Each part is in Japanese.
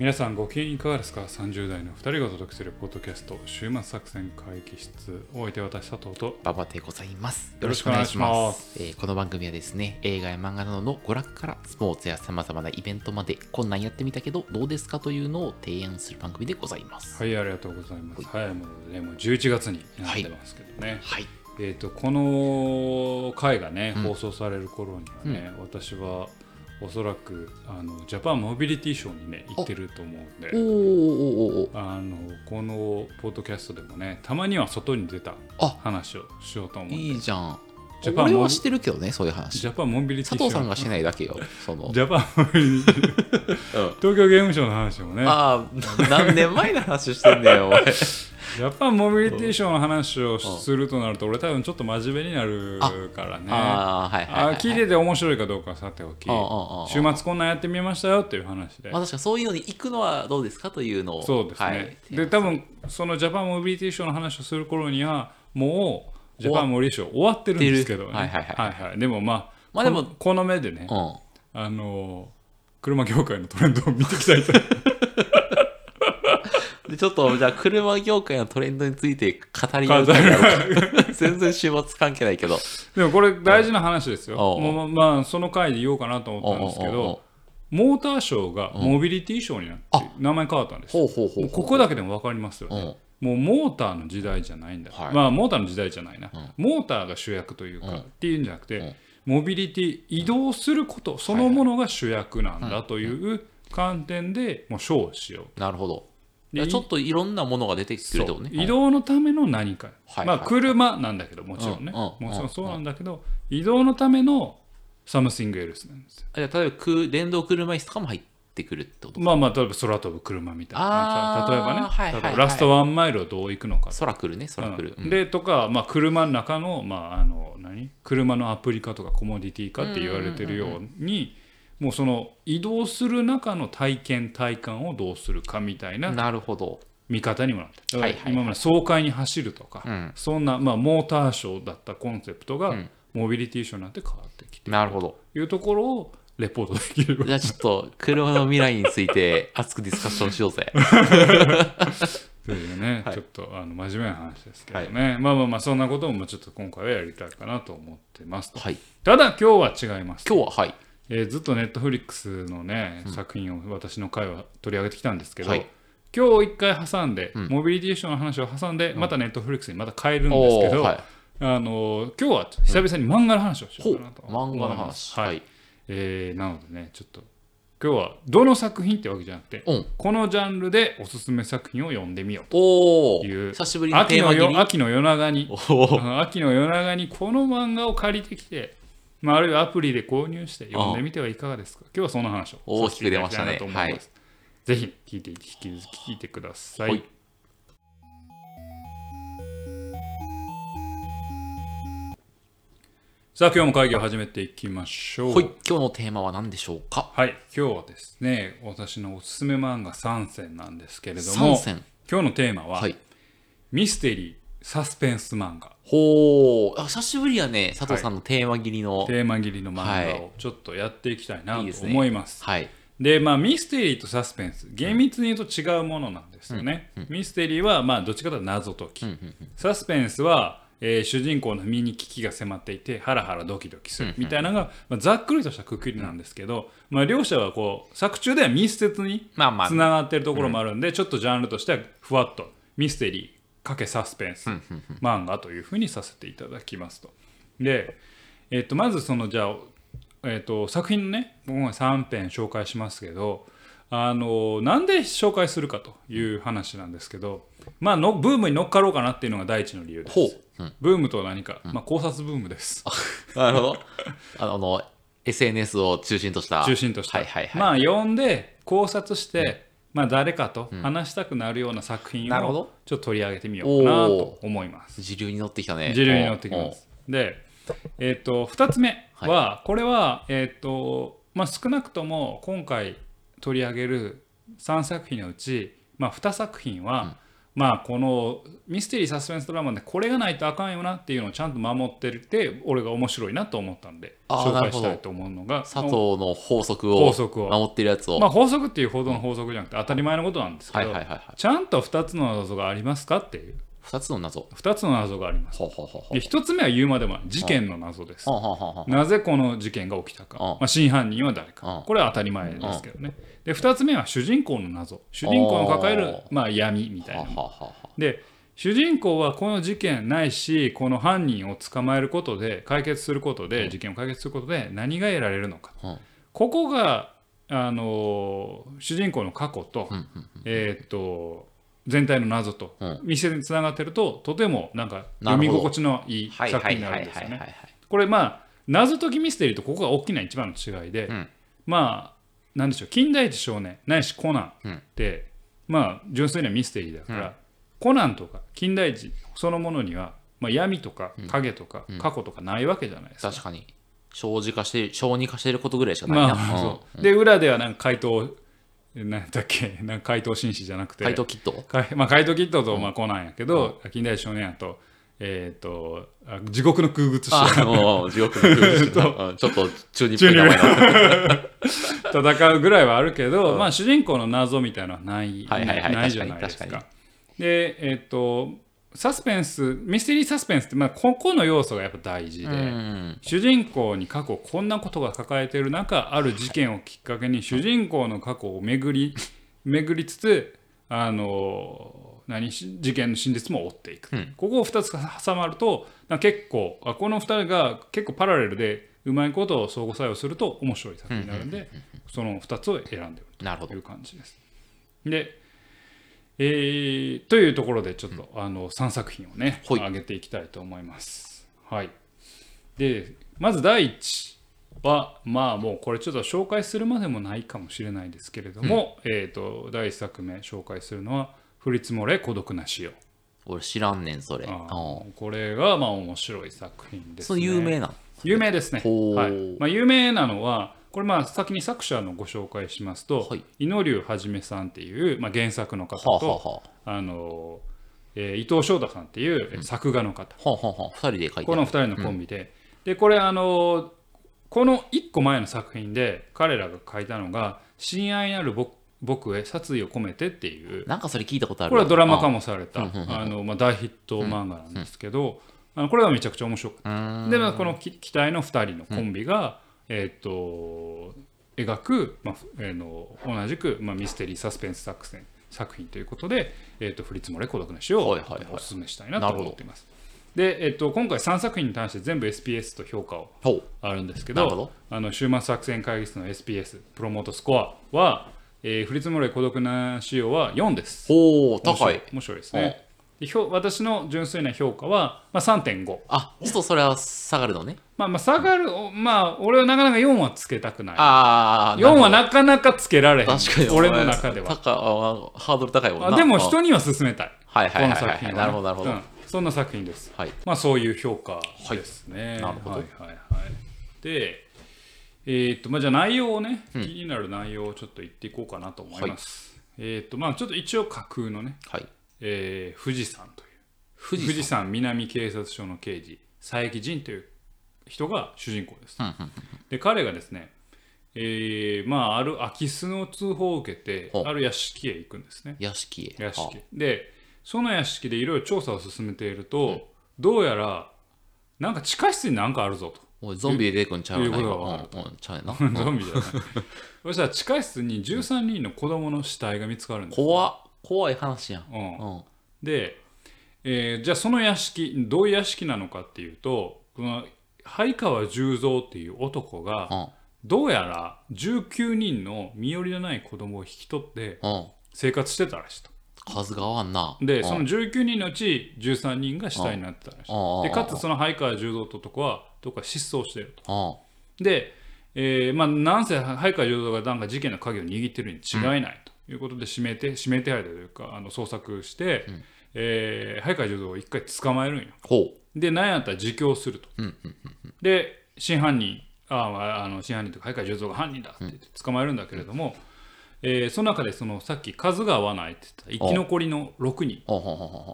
皆さんご機嫌いかがですか ?30 代の2人がお届けするポッドキャスト週末作戦会議室。お相手は私佐藤と。ババでございます。よろしくお願いします。えーこの番組はですね、映画や漫画などの娯楽からスポーツや様々なイベントまで、こんなんやってみたけどどうですかというのを提案する番組でございます。はいありがとうございます。早いものでねもう11月になってますけどね、はい。えっ、とこの回がね、うん。放送される頃にはね、私はおそらくあのジャパンモビリティショーにね行ってると思うんであのこのポッドキャストでもねたまには外に出たあ話をしようと思ういいじゃん。ジャパンモ俺は知ってるけどね、そういう話。ジャパンモビリティショー佐藤さんがしないだけよ。その。ジャパンモビリティ東京ゲームショウの話もねああ、何年前の話してんねんよ、お前。ジャパンモビリティショーの話をするとなると俺多分ちょっと真面目になるからね。聞いてて面白いかどうかはさておき。週末こんなんやってみましたよっていう話で。まあ確かにそういうのに行くのはどうですかというのを。そうですね、はい。で多分そのジャパンモビリティショーの話をする頃にはもうジャパンモビリティショー終わってるんですけどね。はいはいでもまあまあでもこのこの目でねうん。あの車業界のトレンドを見ていきたいとでちょっとじゃあ車業界のトレンドについて語り合う 全然週末関係ないけど。でもこれ大事な話ですよ。もうまあその回で言おうかなと思ったんですけどモーターショーがモビリティショーになって名前変わったんですよ。ほうほうほうここだけでも分かりますようん。ねもうモーターの時代じゃないんだ、はい。まあモーターの時代じゃないな、うん。モーターが主役というか、うんっていうんじゃなくて、うん。モビリティ移動することそのものが主役なんだという観点でもうショーをしよう。なるほどでちょっといろんなものが出てくるとね。移動のための何か、まあはい。はい車なんだけどもちろんね、うんうんもちろんそうなんだけど、移動のための something else なんですよ。例えばく電動車椅子とかも入ってくるってこと？まあまあ例えば空飛ぶ車みたいな例えばね、はいはいはい。例えばラストワンマイルをどう行くのか空来るね空来る、うん。でとか、まあ、車の中の,、まあ、あの何？車のアプリ化とかコモディティ化って言われてるように、もうその移動する中の体験体感をどうするかみたいななるほど。見方にもなってるだからはいはい。はい今まで爽快に走るとか、うん。そんな、まあ、モーターショーだったコンセプトが、うん。モビリティショーになって変わってきてなるほどというところをレポートできればじゃあちょっと車の未来について熱くディスカッションしようぜ。というね、はい。ちょっとあの真面目な話ですけどね、まあまあまあそんなこともちょっと今回はやりたいかなと思ってますはい。ただ今日は違います。今日ははいえーずっとネットフリックスのね、作品を私の回は取り上げてきたんですけど、はい。今日一回挟んで、うん。モビリティショーの話を挟んで、またネットフリックスにまた変えるんですけど、はい。あのー今日は久々に漫画の話をしよほううかなと漫画のます。話。はい。えーなのでねちょっと今日はどの作品ってわけじゃなくて、うん。このジャンルでおすすめ作品を読んでみようおおいう久しぶりの秋の夜長に秋の夜長にこの漫画を借りてきて、まあ、あるいはアプリで購入して読んでみてはいかがですか？今日はその話を大きく出ましたね。させていただきたいなと思います。ぜひ聞いて引き続き聞いてください、はい。さあ今日も会議を始めていきましょう。はい。今日のテーマは何でしょうか？はい。今日はですね私のおすすめ漫画3選なんですけれども今日のテーマは、はい。ミステリーサスペンス漫画。ほうあ久しぶりやね。佐藤さんのテーマ切りの。テーマ切りの漫画はをちょっとやっていきたいないと思います。はい。でまあミステリーとサスペンス。厳密に言うと違うものなんですよね、ミステリーはまあどっちかというと謎解き、うんうんサスペンスは、えー主人公の身に危機が迫っていてハラハラドキドキする。みたいなのが、まあ、ざっくりとしたくくりなんですけど、まあ、両者はこう作中では密接にまあまあ。つながってるところもあるんで、ちょっとジャンルとしてはふわっとミステリーかけサスペンス漫画というふうにさせていただきますと。で、えっとまずそのじゃあ、えっと作品のね僕が3編紹介しますけどあのなんで紹介するかという話なんですけど、まあのブームに乗っかろうかなっていうのが第一の理由です。ほう、うん、ブームとは何か、まあ、考察ブームです。なるほど。あの SNS を中心とした。中心として、はいはいはい、まあ読んで考察して、まあ、誰かと話したくなるような作品をちょっと取り上げてみようかなと思います。時流に乗ってきたね。時流に乗ってきます。で、えっと2つ目は、これは、えっとまあ、少なくとも今回取り上げる3作品のうち、まあ、2作品は、まあこのミステリーサスペンスドラマでこれがないとあかんよなっていうのをちゃんと守ってて俺が面白いなと思ったんで紹介したいと思うのが佐藤の法則を法則を守ってるやつを。まあ法則っていうほどの法則じゃなくて当たり前のことなんですけど。ちゃんと2つの謎がありますかっていう二つの謎。2つの謎があります。ほうほうほうほう。で1つ目は言うまでもない。事件の謎です。なぜこの事件が起きたか、うんまあ、真犯人は誰か。うんこれは当たり前ですけどね。で2つ目は主人公の謎。主人公の抱えるまあ闇みたいな。で主人公はこの事件ないしこの犯人を捕まえることで解決することで事件を解決することで何が得られるのか。うん。ここがあのー主人公の過去と,、えーっと全体の謎とうん。店につながってるととてもなんか読み心地のいいはい作品にないるんですよね。これまあ謎解きミステリーとここが大きな一番の違いで、うん。まあなんでしょう近代一少年ないしコナンうん。って、まあ純粋なミステリーだから、うん。コナンとか近代一そのものには、まあ、闇とか影とか過去とかないわけじゃないですか。確かに。小児化して、小児化してることぐらいしかないな。まあ、で裏ではなんか怪盗なんだっけ？なんか怪盗紳士じゃなくて。怪盗キットまあ、怪盗キットとまあコナンやけど、近代一少年やと,、えー、とあ地獄の空物師地獄の空気 う。んちょっと中二っぽい名前の。戦うぐらいはあるけど、まあ、主人公の謎みたいなのはない,、ないじゃないです確かか。でえっ、とサスペンスミステリーサスペンスって、まあ、ここの要素がやっぱ大事で、うん主人公に過去こんなことが抱えている中ある事件をきっかけに 主人公の過去を巡り巡りつつあの何し事件の真実も追っていく、うんここを2つ挟まると結構あこの2人が結構パラレルでうまいことを相互作用すると面白い作品になるんで、その2つを選んでるという。感じです。でえーというところでちょっと、あの3作品をねはい。上げていきたいと思います。はい、でまず第1はまあもうこれちょっと紹介するまでもないかもしれないですけれども、えー、と第1作目紹介するのは「降り積もれ孤独な潮。俺知らんねん、それ。」これがまあ面白い作品ですね。有名なの？有名ですね、はい。まあ、有名なのはこれまあ先に作者のご紹介しますと、はい。井野龍はじめさんっていう、まあ、原作の方と、はあ、はあはあ。のえー伊藤翔太さんっていうえー作画の方、あ、はあはあはあ、二人で書いてこの2人のコンビで、でこれあのこの1個前の作品で彼らが書いたのが「親愛なる僕僕へ殺意を込めて」っていう。なんかそれ聞いたことあるこれはドラマ化も。もされたうんうんうん。あの、まあ、大ヒット漫画なんですけど、あのこれはめちゃくちゃ面白かった。で、まあ、このき期待の2人のコンビが、えー、と描く、まあえーの同じく、まあ、ミステリーサスペンス作戦作品ということで「えー、と降り積もれ孤独な死」をお勧めしたいなと思っています。で、えー、と今回3作品に対して全部 SPS と評価を。あるんですけどあの週末作戦会議室の SPS プロモートスコアは、えー、降り積もれ孤独な仕様は4です。ほう、高い。面白いですね。で評私の純粋な評価は、まあ、3.5。あ、ちょっとそれは下がるのね。まあ、まあ下がる、まあ、俺はなかなか4はつけたくない。ああ、4はなかなかつけられへん。確かに。俺の中では。高あハードル高いもんな。あでもうん人には勧めたい。はいはいはいはい。この作品はねなるほどなるほど。うんそんな作品です。はい。まあそういう評価ですね。いなるほどはいはいはい。で、えーっと、まあじゃあ内容をね、気になる内容をちょっと言っていこうかなと思います。えーっと、まあちょっと一応架空のね、はい。えー富士山という。富士山。南警察署の刑事佐伯仁という人が主人公です。で彼がですね、えーまあ、ある空き巣の通報を受けてほう。ある屋敷へ行くんですね。屋敷へ。屋敷。でその屋敷でいろいろ調査を進めていると、どうやらなんか地下室に何かあるぞおいゾンビで出てくんちゃういうないことが分かうんうんちゃうやな。と ゾンビじゃない。そしたら地下室に13人の子供の死体が見つかるんです怖っ怖い話やん。うんうん。で、えーじゃあその屋敷どういう屋敷なのかっていうとこの灰川十三っていう男がうん。どうやら19人の身寄りのない子供を引き取ってうん。生活してたらしいと。数が合わんな。うんでその19人のうち13人が死体になってたらしうんい。でかつその灰川十三って男はどっか失踪してると。うん。で、えーまあ、なんせ灰川十三がなんか事件の鍵を握ってるに違いないということで指名手指名手配というかあの捜索して、えー灰川十三を一回捕まえるんよ。ほで何やったら自供すると。う。うんうんで真犯人あああの真犯人というか灰川十三が犯人だって言って捕まえるんだけれども、えーその中でそのさっき数が合わないって言った生き残りの6人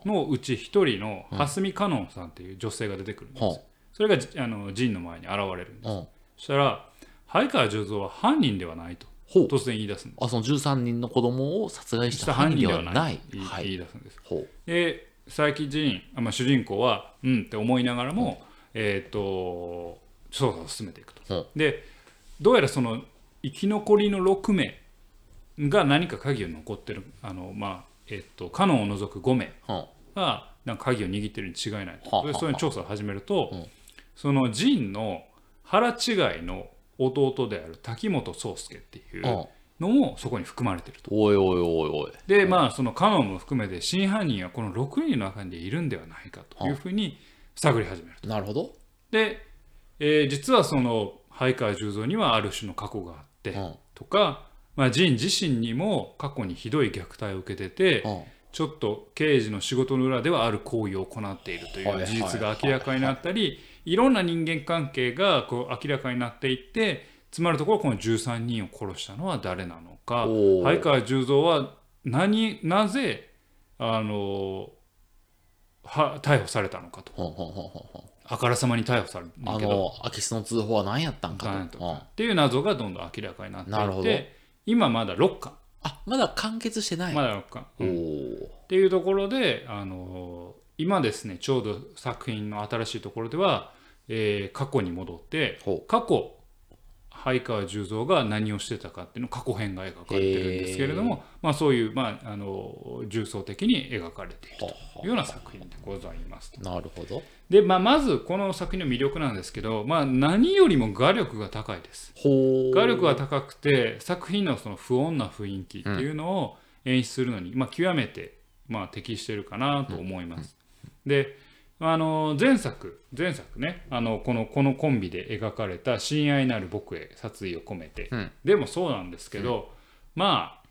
のうち1人の蓮見香音さんっていう女性が出てくるんですよ、ほそれがじあの陣の前に現れるんです、う。んそしたら灰川十三は犯人ではないと突然言い出すんです。あその13人の子供を殺害ししたた犯犯人人ではなではない。い。言い出すんです。で佐伯仁、あまあ、主人公はうんって思いながらも、えっ、と捜査を進めていくと、う。んでどうやらその生き残りの6名が何か鍵を残ってるあのまあえっ、とカノンを除く5名う。ん。がなんか鍵を握ってるに違いないと。でそれに調査を始めると、うん。その仁の腹違いの弟である滝本壮介っていううんのもそこに含まれてると。おいおいおいおい。でまあそのカノンも含めて真犯人はこの6人の中にいるんではないかというふうに探り始めると。なるほど。で、えー実はその灰川十三にはある種の過去があって、うんとか、まあ、仁自身にも過去にひどい虐待を受けてて、うん。ちょっと刑事の仕事の裏ではある行為を行っているという事実が明らかになったりいろんな人間関係がこう明らかになっていってつまるところこの13人を殺したのは誰なのか。おー。灰川十三は何なぜあのは逮捕されたのかと。あからさまに逮捕されるんだあけど。の、空き巣の通報は何やったんかと。っていう謎がどんどん明らかになってなるほど。いって今まだ6巻。あ、まだ完結してない。まだ6巻。おうん。お。っていうところで、あの今ですねちょうど作品の新しいところでは、えー過去に戻ってほ過去灰川十三が何をしてたかっていうの過去編が描かれてるんですけれども、まあ、そういう、まあ、あの重層的に描かれているはというような作品でございますと。なるほど。で、まあ、まずこの作品の魅力なんですけど、まあ、何よりも画力が高いです。ほう。画力が高くて作品のその不穏な雰囲気っていうのを演出するのに、まあ、極めてまあ適してるかなと思います。であの前作前作ねあのこのこのコンビで描かれた「親愛なる僕へ殺意を込めて」うん。でもそうなんですけど、まあ、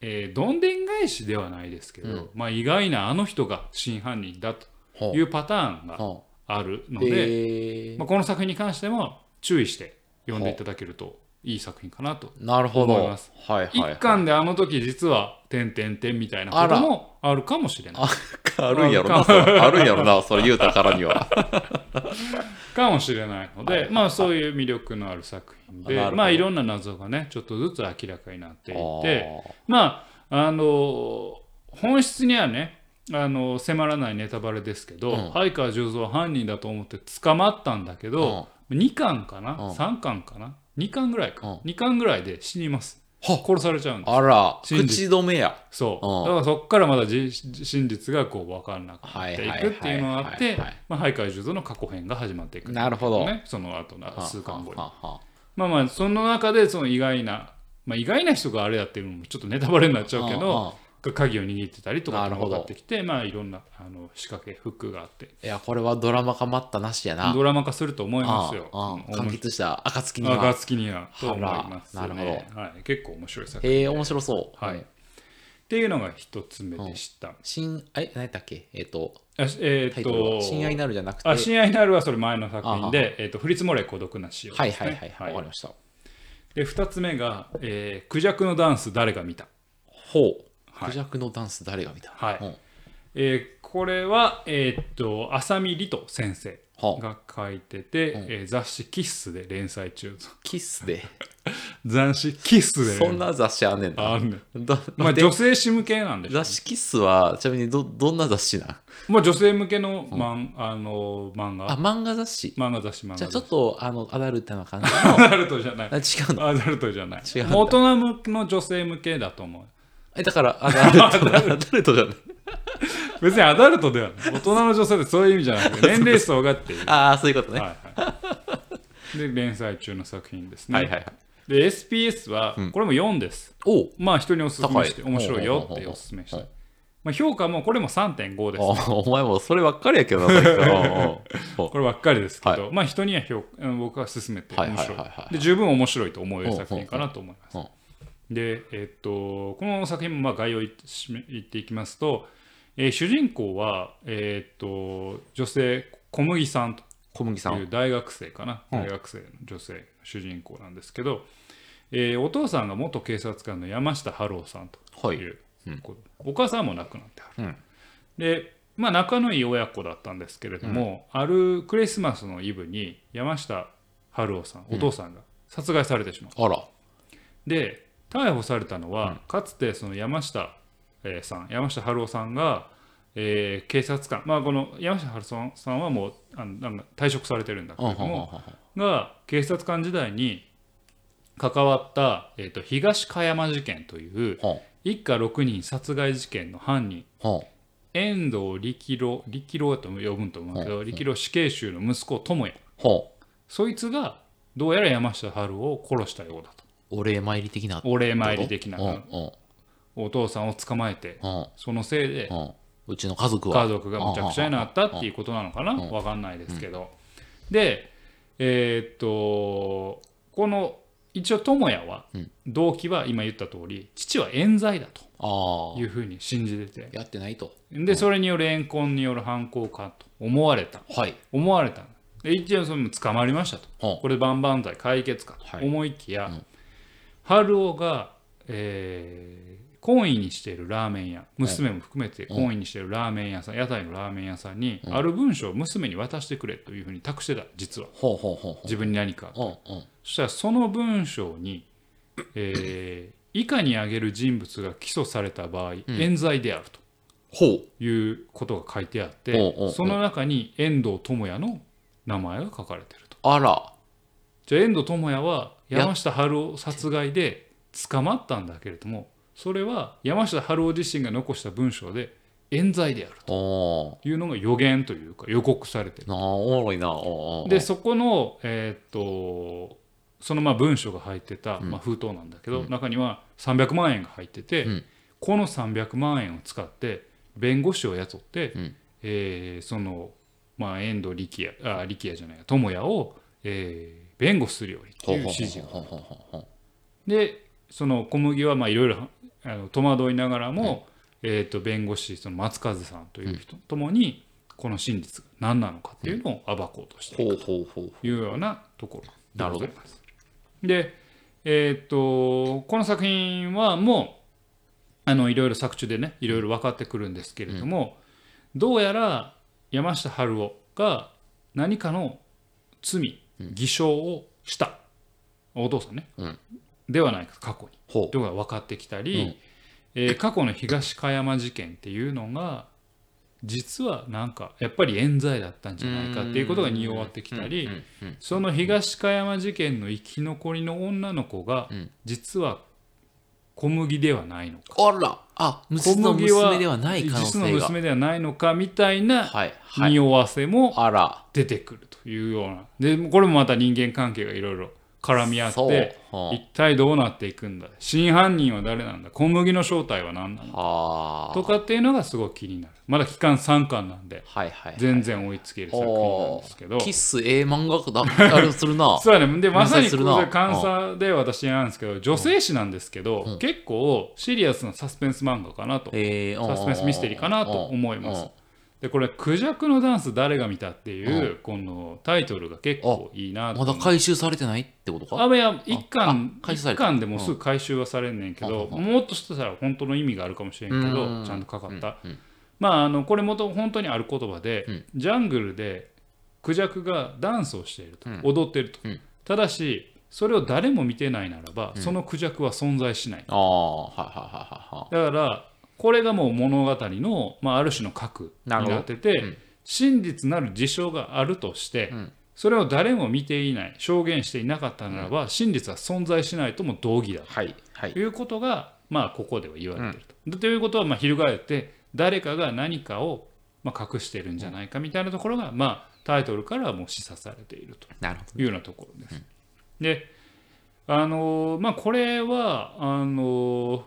えーどんでん返しではないですけど、まあ、意外なあの人が真犯人だとほいうパターンがほあるのう。で、へまあ、この作品に関しても注意して読んでいただけるといい作品かなとーなるほど。はいはい、はい。一巻であの時実は「点点点」みたいなこともあるかもしれないああるんやろな。あるんやろな。それ言うたからには。かもしれないので、まあそういう魅力のある作品でまあいろんな謎がねちょっとずつ明らかになっていてあまああの本質にはねあの迫らないネタバレですけど、うん灰川十三は犯人だと思って捕まったんだけど、2巻かな、うん。3巻かな？2巻ぐらいか、うん。2巻ぐらいで死にます。は殺されちゃうんです。あら、口止めや。そう、うん。だからそこからまだじ真実がこう分からなくなっていはいくっていうのがあってはいはいはいはいまあ灰川十三の過去編が始まっていくんだなるほど。ねその後の数巻後に。まあまあその中でその意外な、まあ、意外な人があれやってるのもちょっとネタバレになっちゃうけうんどが鍵を握ってたりとかってなるほど分かってきてまあいろんなあの仕掛けフックがあっていや、これはドラマ化待ったなしやな。ドラマ化すると思いますよ。完結した暁には。暁にはと思います、ね。なるほはい、結構面白い作品へえ、面白そう。はいっていうのが一つ目でした。新、え、何やっけ？えっ、と、あえーと親愛なるじゃなくて？あ親愛なるはそれ前の作品で、えーっと降り積もれ孤独な死をはいですねはいはいはい。わかりました。で2つ目が、えークジャクのダンス誰が見た」ほう。はい。クジャクのダンス誰が見たはい。うん。えーこれは、えーっと浅見里斗先生はあ。が書いてて、えー雑誌「キッス」で連載中。キスで？雑誌「キッス」で。そんな雑誌あんねんな。あんねん。どまあ女性誌向けなんでしょうね。雑誌キスは、ちなみにど、どんな雑誌なん？まあ女性向けの,、まん。あの漫画。あ、漫画雑誌？漫画雑誌漫画じゃあちょっと、あの、アダルトな感じ アダルトじゃない。違うの。アダルトじゃない。大人向けの女性向けだと思うえ、だから、アダルト、アダルト。じゃない。別にアダルトではない。大人の女性ってそういう意味じゃなくて 年齢層がっていう。ああ、そういうことね。はいはい、で連載中の作品ですね、はいはいはい。で SPS はこれも4です、おう。まあ人におすすめして面白いよっておすすめしたはい。まあ、評価もこれも3.5です、あお前もそればっかりやけどな、こればっかりですけど、まあ人には評うん僕は勧めて面白い,、はいはいはいはいで十分面白いと思える作品かなと思います、うんうんでえっとこの作品もまあ概要を言っていきますと、えー主人公はえっと女性小麦さんと。小麦さ。いうん大学生かな、うん。大学生の女性主人公なんですけど、えーお父さんが元警察官の山下春夫さんとはい。いうこと、お母さんも亡くなってはる、うん。でまあ仲のいい親子だったんですけれども、あるクリスマスのイブに山下春夫さんお父さんが殺害されてしまう、あら。で逮捕されたのは、かつてその山下、えーさん山下春夫さんが、えー警察官まあこの山下春夫さんはもうあのなんか退職されてるんだけあれどもが警察官時代に関わった、えー、と東加山事件というは一家6人殺害事件の犯人は遠藤力郎力郎と呼ぶんと思うけど力郎死刑囚の息子智也。はそいつがどうやら山下春夫を殺したようだとお礼参り的なお礼参り的な。うんうん。お父さんを捕まえてうん。そのせいでうん。うちの家族は。家族がむちゃくちゃになったっていうことなのかな？分かんないですけど。でえーっとこの一応智也は動機は今言った通り父は冤罪だとああいうふうに信じてて。やってないと。でそれによる怨恨による犯行かと思われた。はい。思われた。で一応それも捕まりましたと。はこれ万々歳解決かはい。と思いきや、春夫が、えー、懇意にしているラーメン屋娘も含めて懇意にしているラーメン屋さん屋台のラーメン屋さんに、ある文書を娘に渡してくれというふうに託してた実は。ほうほうほうほ自分に何かううんうん。そしたらその文章に、えー以下に挙げる人物が起訴された場合、冤罪であると。ほう。いうことが書いてあってその中に遠藤智也の名前が書かれてると。あら。じゃあ遠藤智也は山下春夫殺害で捕まったんだけれどもそれは山下春夫自身が残した文章で冤罪であるおというのが予言というか予告されてる。でそこの、えーっとそのまあ文章が入ってた、まあ、封筒なんだけど、中には300万円が入ってて、うん。この300万円を使って弁護士を雇って、ん。えーその、まあ、遠藤力也あ力也じゃない智也を、えー弁護するようにっていう指示が。でその小麦はまあいろいろあの戸惑いながらも、えー、と弁護士その松風さんという人ともにこの真実が何なのかっていうのを暴こうとしているうほうほうほうというようなところでございなます。で、えー、とこの作品はもうあのいろいろ作中でねいろいろ分かってくるんですけれども、どうやら山下春夫が何かの罪偽証をした。お父さんね、うん。ではないか過去に。というのが分かってきたり、うん。えー過去の東加山事件っていうのが実はなんかやっぱり冤罪だったんじゃないかっていうことが匂わってきたり、その東加山事件の生き残りの女の子がうん。実は小麦ではないのか、あらあ小麦は娘ではない可能実の性が娘ではないのかみたいな匂わせもあら。出てくるというような。でこれもまた人間関係がいろいろ絡み合っては一体どうなっていくんだ？真犯人は誰なんだ？小麦の正体は何なんだあはあ。とかっていうのがすごい気になる。まだ期間3巻なんではいはい全然追いつける作品なんですけど。キス A 漫画だあれするな。そうやね。でまさにこれ監査で私なんですけど女性誌なんですけど、結構シリアスなサスペンス漫画かなと。えー。サスペンスミステリーかなと思いますでこれ「クジャクのダンス誰が見た?」っていうこのタイトルが結構いいなまだ回収されてないってことか？あいや一巻一巻でもうすぐ回収はされんねんけど、もっとしたら本当の意味があるかもしれんけど、うんちゃんとかかった、まああのこれ元本当にある言葉で、うん。ジャングルでクジャクがダンスをしていると、うん。踊っていると、うん。ただしそれを誰も見てないならば、そのクジャクは存在しない。だからこれがもう物語の、まあ、ある種の核になってて、うん。真実なる事象があるとして、うん。それを誰も見ていない証言していなかったならば、真実は存在しないとも同義だはいはい。ということが、まあ、ここでは言われていると。ということは、まあ、翻って誰かが何かを、まあ、隠しているんじゃないかみたいなところが、まあ、タイトルからはもう示唆されていると。なるほいうようなところです。であのまあこれはあの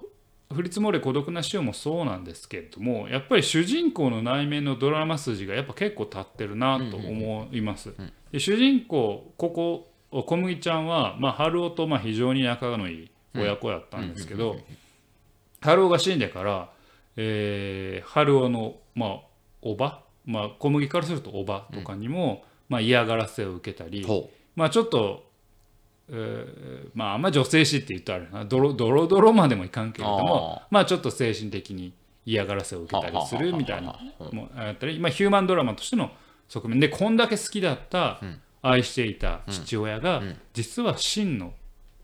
降り積もれ孤独な潮もそうなんですけれどもやっぱり主人公の内面のドラマ筋がやっぱ結構立ってるなと思います。で主人公ここ小麦ちゃんは、まあ、春夫とまあ非常に仲のいい親子やったんですけど、春夫が死んでから、えー春夫の、まあ、おば、まあ、小麦からするとおばとかにも、まあ、嫌がらせを受けたり、まあちょっとえーまああんま女性誌って言うとあるな。ドロドロドロまでもいかんけれどもまあちょっと精神的に嫌がらせを受けたりするみたいなもあったり、まあ、ヒューマンドラマとしての側面。でこんだけ好きだった、愛していた父親が、実は真の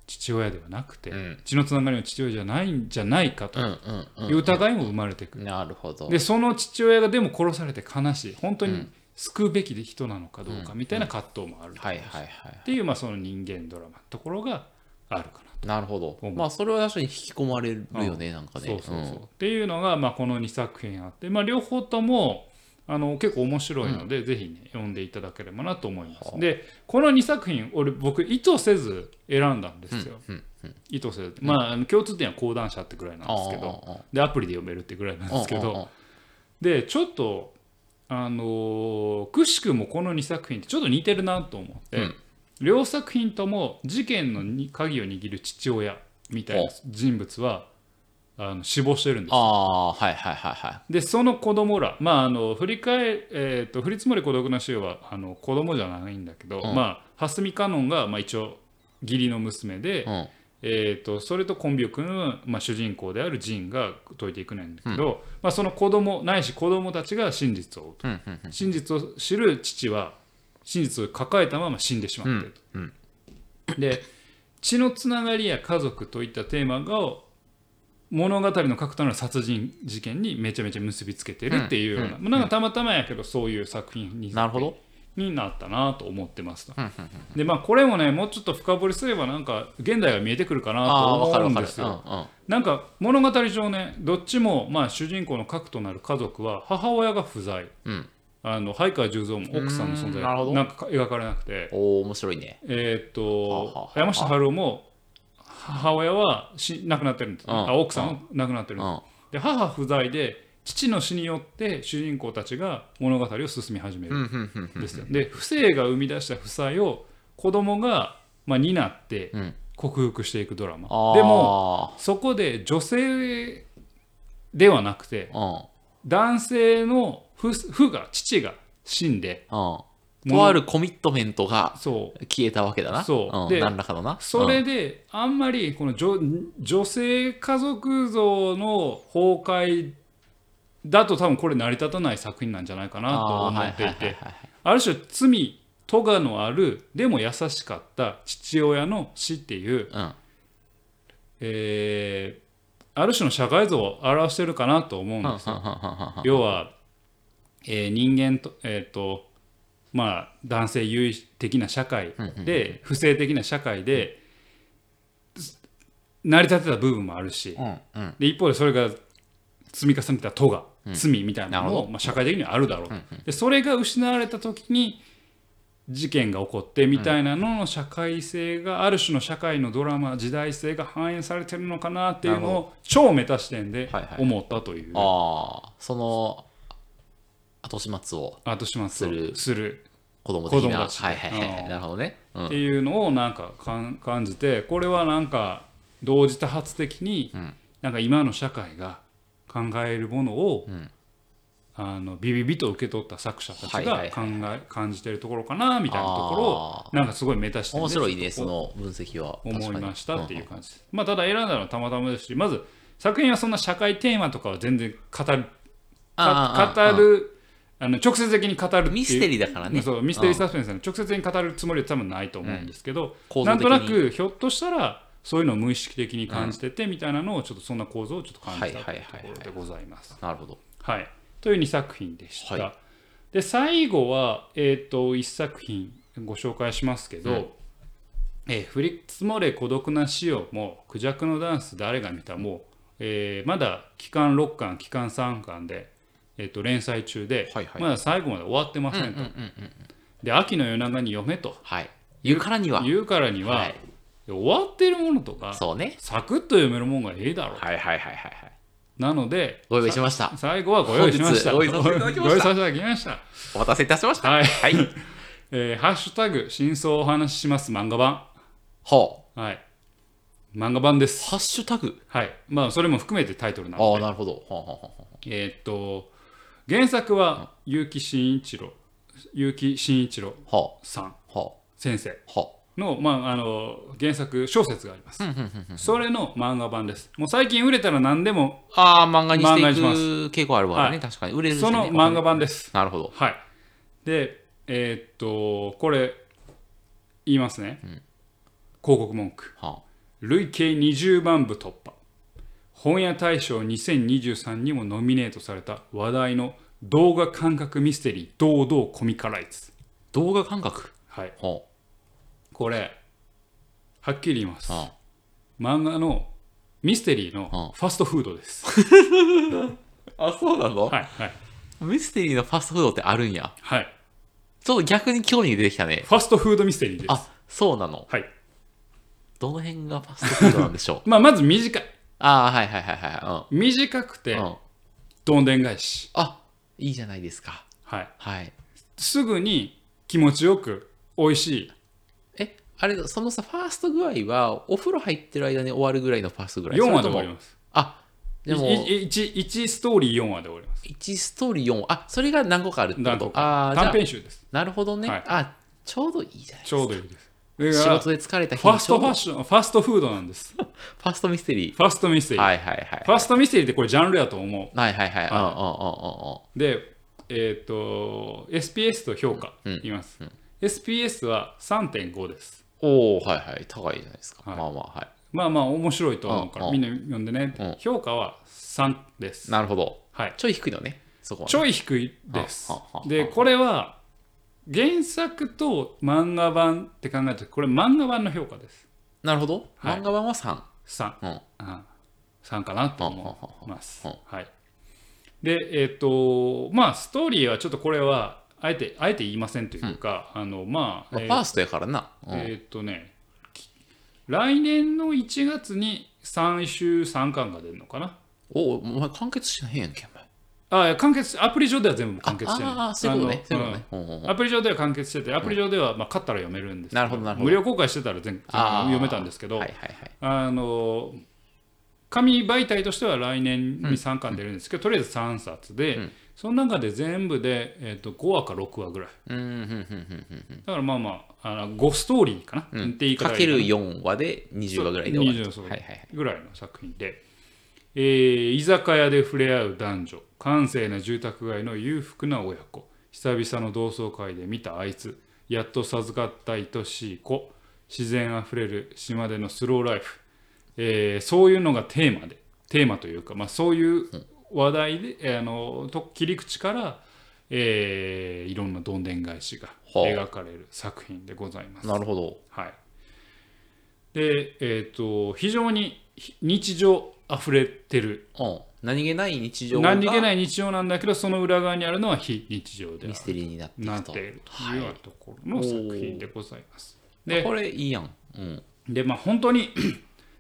父親ではなくて、ん。血のつながりの父親じゃないんじゃないかとうんうんうんいう疑いも生まれてくる。なるほど。でその父親がでも殺されて悲しい。本当に救うべき人なのかどうかみたいな葛藤もある、はいはいはいっていう、まあ、その人間ドラマのところがあるかななるほど。まあそれは確かに引き込まれるよねなんかね。そうそうそう、っていうのが、まあ、この2作品あって、まあ、両方ともあの結構面白いので、ぜひね読んでいただければなと思います、でこの2作品俺僕意図せず選んだんですよ、うん意図せず、まあ共通点は講談社ってぐらいなんですけど。でアプリで読めるってぐらいなんですけど。うんうんうんでちょっとあのーくしくもこの2作品ってちょっと似てるなと思って、うん。両作品とも事件のに鍵を握る父親みたいな人物はあの死亡してるんですああはいはいはいはい。でその子供らまああの振り返えー、と振り積もり孤独な死はあの子供じゃないんだけど、うん。まあ蓮見香音が、まあ、一応義理の娘で、うんえー、とそれとコンビを組む、まあ、主人公であるジンが解いていくねんだけど、まあ、その子供ないし子供たちが真実を追うと、うんうん。真実を知る父は真実を抱えたまま死んでしまっていると。うん。で血のつながりや家族といったテーマが物語の核となる殺人事件にめちゃめちゃ結びつけてるっていうような、うんまあなんかたまたまやけどそういう作品になるほどになったなと思ってますと。でまあこれもねもうちょっと深掘りすればなんか現代が見えてくるかなと思うんですよ。うんうん。なんか物語上ねどっちもまあ主人公の核となる家族は母親が不在。うん。あの灰川十三も奥さんの存在うーんなんか描かれなくて。おお面白いね。えーっとあ山下春夫も母親はし亡くなってるんです、うん。あ奥さんは亡くなってるんです、うん。で母不在で父の死によって主人公たちが物語を進み始める。うんうんうんうん。ですよ。で不正が生み出した負債を子供がまあ担ってうん。克服していくドラマ、あー。でもそこで女性ではなくてうん。男性の父父が父が死んでうん。とあるコミットメントが消えたわけだな。そう。でん、何らかのな。それであんまりこの女女性家族像の崩壊だと多分これ成り立たない作品なんじゃないかなと思っていて。ある種罪咎のあるでも優しかった父親の死っていう、うん。えーある種の社会像を表してるかなと思うんですよ。要は、えー人間と,、えーとまあ、男性優位的な社会で、不正的な社会で、成り立てた部分もあるし、うんうん。で一方でそれが積み重ねた咎、罪みたいなのも、まあ、社会的にはあるだろう、でそれが失われた時に事件が起こってみたいなのの社会性が、ある種の社会のドラマ時代性が反映されてるのかなっていうのを超メタ視点ではいはい。思ったという。ああその後始末を後始末をするする。子供的な。はいはいはいはい。うん。なるほどね。うん。っていうのをなんかかん感じてこれはなんか同時多発的に、ん。なんか今の社会が考えるものを、ん。あのビビビと受け取った作者たちが考え、感じてるところかなみたいなところをあなんかすごいメタ視点で面白いねその分析は。思いましたっていう感じです。まあただ選んだのはたまたまですしまず作品はそんな社会テーマとかは全然語る語るあの直接的に語るミステリーだからね。そうミステリーサスペンスなの。で直接的に語るつもりは多分ないと思うんですけど、構造的に。なんとなくひょっとしたらそういうのを無意識的に感じててみたいなのをちょっとそんな構造をちょっと感じたというところでございます。なるほどはい、という2作品でした。はい。で最後は、えー、と1作品ご紹介しますけど「うんえー降り積もれ孤独な死を」も「クジャクのダンス誰が見た」も、えーまだ期間6巻期間3巻で、えー、と連載中で、はいはい。まだ最後まで終わってませんと。で秋の夜長に読めと。はい。言うからには。言うからには、はい終わってるものとかそうね。サクッと読めるもんがええだろ。う、はいはいはいはいはい。なのでご用意しました。最後はご用意しました。ご用意させていただきました。お待たせいたしました。はい。はい。えーハッシュタグ真相をお話しします漫画版。ほう。はい。漫画版です。ハッシュタグ？はい。まあそれも含めてタイトルなあので。あなるほど。ほうほうほうほう。えーっと原作は結城真一郎結城真一郎ほさん先生。う。ほの,、まあ、あの原作小説があります、それの漫画版です。もう最近売れたら何でもああ、漫画にしていく傾向あるわね。はい。確かに。売れるしそねの漫画版です。なるほど。はい。でえーっとこれ言いますね、広告文句。は累計20万部突破。本屋大賞2023にもノミネートされた話題の動画感覚ミステリー堂々コミカライズ。動画感覚？はい。はこれはっきり言いますあは漫画のミステリーのうんファストフードですあ。あ、そうなの？はいはいミステリーのファストフードってあるんや。はいちょっと逆に興味出てきたね。ファストフードミステリーですあ、そうなの？はいどの辺がファストフードなんでしょう？まあまず短いああ、はいはいはいは短くてい。うん。うん。どんでん返しあ、いいじゃないですか。はいはい。すぐに気持ちよく美味しいえ、あれ、そのさ、ファースト具合は、お風呂入ってる間に終わるぐらいのファーストぐらい。4話で終わります。あ、でも、1, 1ストーリー4話で終わります。1ストーリー4、あ、それが何個かあるってこと？何個か。あ短あ、編集です。なるほどね。はい。あ、ちょうどいいじゃないちょうどいいです。だ仕事で疲れた日ファストファッシションファストフードなんです。ファストミステリファストミステー。リー、はいはいはい。ファストミステリーってこれジャンルやと思う。はいはいはい。うんうんうんうんうん。でえっ、と SPS と評価います、SPS は3.5ですおおはいはい。高いじゃないですか。はいまあまあはい。まあまあ面白いと思うからうんみんな読んでね、うん評価は3ですなるほど。はいちょい低いのね。そこはね。ちょい低いですははははでこれは原作と漫画版って考えるとこれ漫画版の評価ですなるほど。はい漫画版は3。3うん。あ3かなと思います。ははい、で、えっ、と、まあ、ストーリーはちょっとこれは、あえて、あえて言いませんというか、あの、まあ、まあ、えファーストやからな。うんえっ、とね、き来年の1月に3週3巻が出るのかな。おお前完結しないやんけ、お前。あ完結、アプリ上では全部完結してる。ああ、そういうことね。そういうあのことね。うんうんうんアプリ上では完結してて、アプリ上では、まあ、買ったら読めるんですけなるほどなるほど無料公開してたら全読めたんですけど、はいはいはい。あの紙媒体としては来年に3巻出るんですけど、とりあえず3冊で、うんその中で全部で、えー、と5話か6話ぐらい。だからまあまああの5ストーリーかな、うん。って言い方かけるがいいか4話で20話ぐらいで終わると。そう。20はいはい。ぐらいの作品で、えー居酒屋で触れ合う男女。閑静な住宅街の裕福な親子。久々の同窓会で見たあいつ。やっと授かった愛しい子。自然あふれる島でのスローライフ、えーそういうのがテーマで。テーマというか、まあ、そういう話題で、えーあのと切り口から、えーいろんなどんでん返しがはあ描かれる作品でございます。なるほど。はい、で、えー、と非常にひ日常あふれてるうん。何気ない日常が何気ない日常なんだけどその裏側にあるのは非日常でミステリーになってなっているというようなところの作品でございます。でこれいいやん。うん。でまあ本当に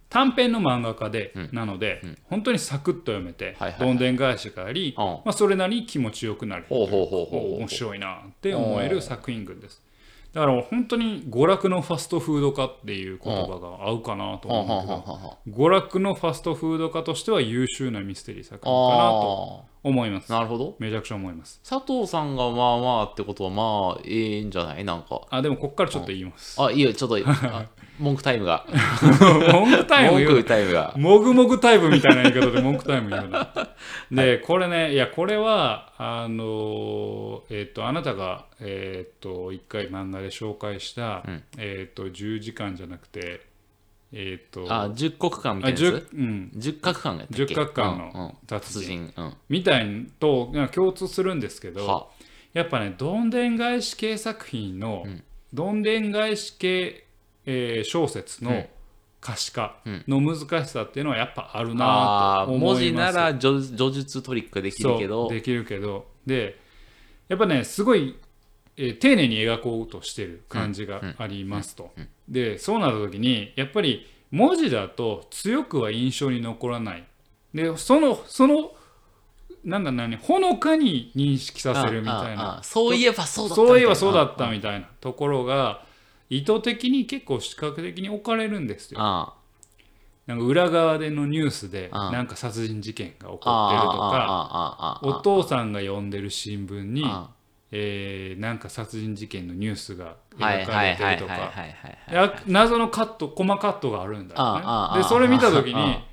短編の漫画家で、うんなので、本当にサクッと読めて、どんでん返しがあり、うんまあ、それなりに気持ちよくなる面白いなって思える作品群です。だから本当に娯楽のファストフード化っていう言葉が合うかなとはあ思うけど、娯楽のファストフード化としては優秀なミステリー作品かなとあ思いますあ。なるほど。めちゃくちゃ思います。佐藤さんがまあまあってことはまあええんじゃない？なんか。あ、でもこっからちょっと言います。あ、いいよ、ちょっと、あ文句タイムが。文句タイム文句タイムが。もぐもぐタイムみたいな言い方で文句タイム言うな。で、これね、いや、これは、あの、えっ、と、あなたが、えっ、と、一回漫画で紹介した、うんえっ、と、10時間じゃなくて、えっ、と、あ、十国間みたあいなや10つうん、十角間やったっけ？十角間のうんうん達達人人。うん。みたいのと共通するんですけど、は。やっぱね、どんでん返し系作品の、うんどんでん返し系、えー小説うんの可視化うんの難しさっていうのはやっぱあるなと思います。文字なら叙叙述トリックができるけどそう、できるけどでやっぱねすごい、えー丁寧に描こうとしてる感じがありますと。でそうなった時にやっぱり文字だと強くは印象に残らない。でそのそのなんか何ほのかに認識させるみたいああなあそういえばそうだったみたいな。そういえばそうだったみたいなところが意図的に結構視覚的に置かれるんですよ。あなんか裏側でのニュースでああ。なんか殺人事件が起こってるとあああかああああ。お父さんが読んでる新聞にあえーなんか殺人事件のニュースがはい描かれてるとか。謎のカットコマカットがあるんだよああああねでそれ見た時にああ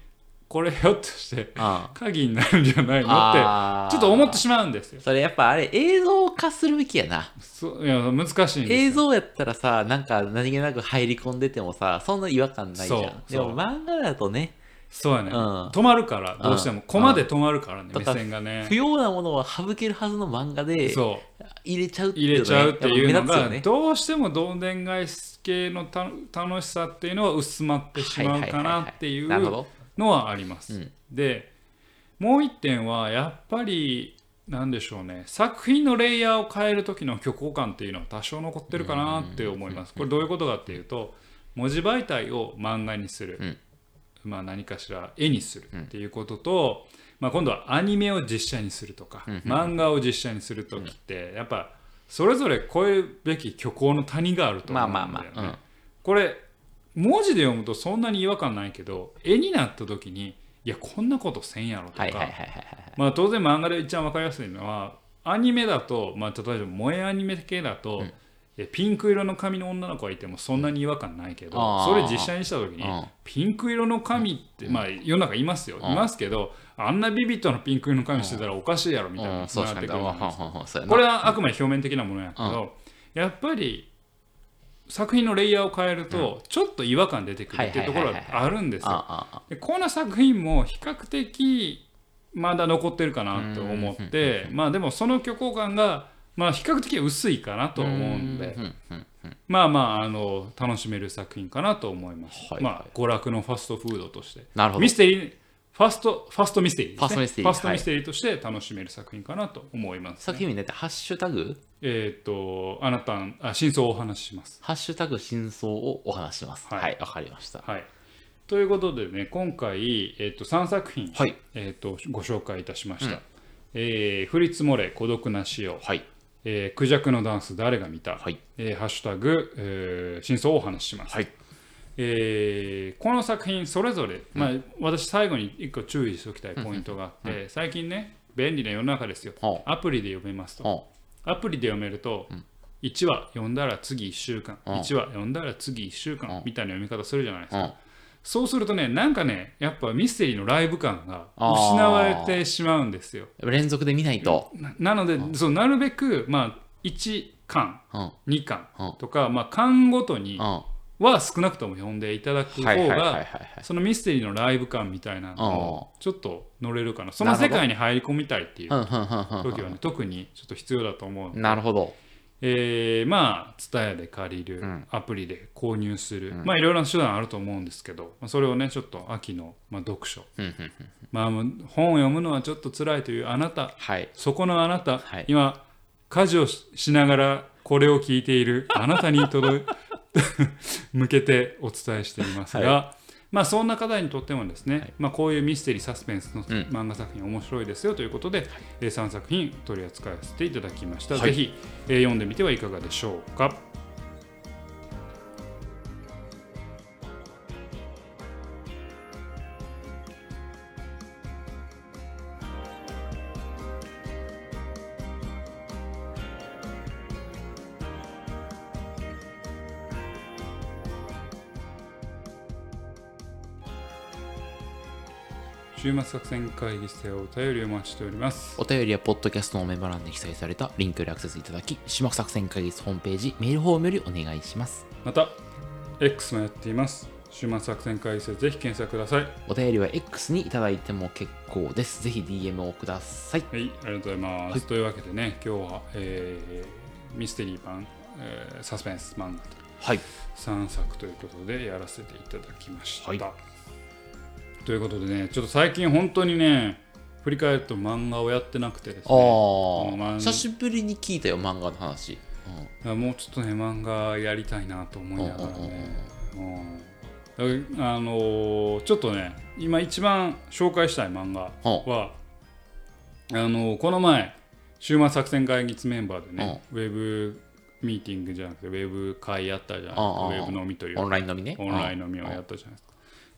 これひょっとしてあ鍵になるんじゃないのってちょっと思ってしまうんですよ。それやっぱあれ映像化するべきやな。そういや難しい映像やったらさなんか何気なく入り込んでてもさそんな違和感ないじゃん。でも漫画だとね。そうやね、うん。止まるからどうしても。コマで止まるからね、目だから線がね。不要なものは省けるはずの漫画で入れちゃうっていうのね入れちゃうっていうのがね。どうしてもどんでん返し系のた楽しさっていうのは薄まってしまうかなっていうなるほどのはあります。うん。でもう一点はやっぱりなんでしょうね。作品のレイヤーを変える時の虚構感っていうのは多少残ってるかなって思います。これどういうことかっていうと文字媒体を漫画にする、うん。まあ、何かしら絵にするっていうことと、まあ、今度はアニメを実写にするとか、漫画を実写にする時ってやっぱそれぞれ超えるべき虚構の谷があると思うんだよね。これ文字で読むとそんなに違和感ないけど絵になった時にいやこんなことせんやろとか、まあ、当然漫画で一番分かりやすいのはアニメだと、まあ、例えば萌えアニメ系だと、えピンク色の髪の女の子がいてもそんなに違和感ないけど、あー。それ実写にした時に、うん。ピンク色の髪って、まあ世の中いますよ、いますけどあんなビビットなピンク色の髪してたらおかしいやろみたいな、ってこれはあくまで表面的なものやけど、やっぱり作品のレイヤーを変えると、ちょっと違和感出てくるっていうところがあるんですよ。でこの作品も比較的まだ残ってるかなと思ってまあでもその虚構感がまあ比較的薄いかなと思うんでまあまああの楽しめる作品かなと思います。はい。まあ娯楽のファストフードとして。なるほど。ミステリーファストファストミステリーね。ファストミステリー。ファストミステリーとして楽しめる作品かなと思います、作品名ってハッシュタグ？えっ、とあなたあ真相をお話しします。ハッシュタグ真相をお話しします。はい。はいわかりました。はい、ということでね今回、えー、と3作品、はい。えー、とご紹介いたしました「えー降り積もれ孤独な死を」はい。えークジャクのダンス誰が見た」はい。えーハッシュタグ、えー真相をお話しします」はいえーこの作品それぞれ、まあ、私最後に1個注意しておきたいポイントがあって、最近ね便利な世の中ですよ。ほアプリで読めますと。ほアプリで読めると、1話読んだら次1週間、うん。1話読んだら次1週間、うん。みたいな読み方するじゃないですか、うん。そうするとねなんかねやっぱミステリーのライブ感が失われてしまうんですよ。う連続で見ないと。ななので、そうなるべく、まあ、1巻うん。2巻うん。とか、まあ、巻ごとにうんはは少なくとも読んでいただく方がいそのミステリーのライブ感みたいなのをちょっと乗れるかな。その世界に入り込みたいっていううんうんうんうん時はね特にちょっと必要だと思うので。なるほど。えーまあ TSUTAYA で借りる、ん。アプリで購入する、まあいろいろな手段あると思うんですけど、まあ、それをねちょっと秋の、まあ、読書、うんうんうんまあ、本を読むのはちょっと辛いというあなた。はい。そこのあなた、はい。今家事をししながらこれを聞いているあなたに届い 向けてお伝えしていますが、まあそんな方にとってもですね、まあ、こういうミステリーサスペンスの漫画作品面白いですよということで、えー3作品取り扱わせていただきました、はい。ぜひ、えー読んでみてはいかがでしょうか週末作戦会議室でお便りをお待ちしております。お便りはポッドキャストのメンバー欄に記載されたリンクよりアクセスいただき島作戦会議室ホームページメールフォームよりお願いします。また X もやっています。週末作戦会議室でぜひ検索ください。お便りは X にいただいても結構です。ぜひ DM をください。はい、ありがとうございます。というわけでね、今日は、えーミステリー版、えーサスペンス漫画と。はい。3作ということでやらせていただきました。はいということでね、ちょっと最近本当にね、振り返ると漫画をやってなくてですあね、あまあ久しぶりに聞いたよ漫画の話、あもうちょっとね、漫画やりたいなと思いながらね。あのーちょっとね、今一番紹介したい漫画は、あのーこの前、週末作戦会議室メンバーでね、ウェブミーティングじゃなくて、ウェブ会やったじゃないですか、うんうんうん。ウェブ飲みというオンライン飲みね。オンライン飲みをやったじゃないですか。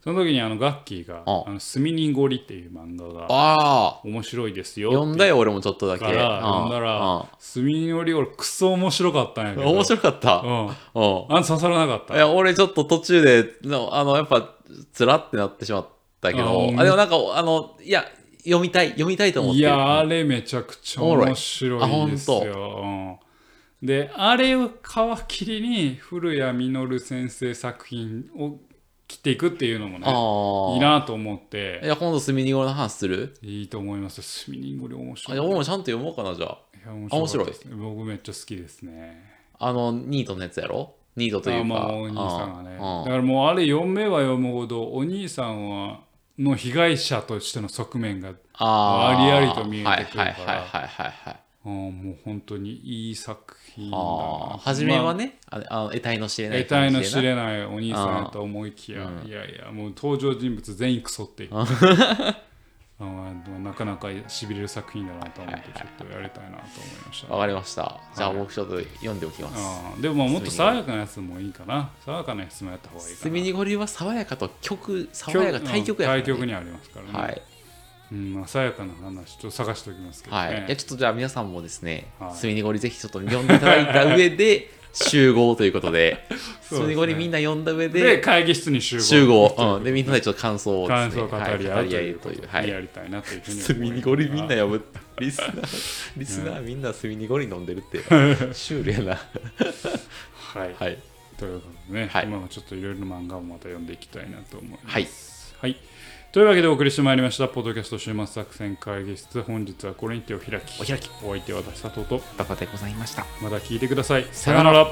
その時にあのガッキーが「あ。あのスミニゴリ」っていう漫画があ面白いですよあ読んだよ俺もちょっとだけ。から読んだうんら「スミニゴリ」俺クソ面白かったんやけどうん面白かった。うん。うんあんた刺さらなかった？いや俺ちょっと途中でのあのやっぱつらってなってしまったけあど。うん。あでもなんかあのいや読みたい読みたいと思って。いやあれめちゃくちゃ面白いですよ、うん。であれを皮切りに古谷実先生作品を切っていくっていうのもねいいなと思って。いや今度スミニゴの話する？いいと思います。スミニンゴリ面あ白い。あ俺もちゃんと読もうかなじゃあ。いや面あ面白い。僕めっちゃ好きですね。あのニートのやつやろ？ニートというか。あまあお兄さんがね。だからもうあれ読めば読むほどお兄さんはの被害者としての側面がありありと見えてくるから。はいはいはいはいはいはい。あーもう本当にいい作品だあ初めはね、ああの得体の知れない得体の知れないお兄さんやと思いきや、いやいやもう登場人物全員クソってなかなかしびれる作品だなと思ってちょっとやりたいなと思いました、わかりました。じゃあ僕ちょっと読んでおきます。でもまあもっと爽やかなやつもいいかな。爽やかなやつもやった方がいいかな。スミニゴリは爽やかと曲爽やか対局やね、対局にありますからね、はい、うんまあ、爽やかな話ちょっと探しておきますけどね、はい、いやちょっとじゃあ皆さんもですね、はい。スミニゴリぜひちょっと読んでいただいた上で 集合ということで。すね。ミニゴリみんな読んだ上でで会議室に集合。集合、うん、でみんなでちょっと感想をですね、感想を語り合うとはいううという、はい、やりたいなというふうにスミニゴリみんなや読むリスナーリスナーみんなスミニゴリ飲んでるって シュールやな。はい、はい。ということでね、はい。今はちょっといろいろな漫画をまた読んでいきたいなと思います。はい。はいというわけでお送りしてまいりました、ポッドキャスト週末作戦会議室。本日はこれにてお開き。お開きお相手は私、佐藤と、バカでございましたまた聞いてください。さよなら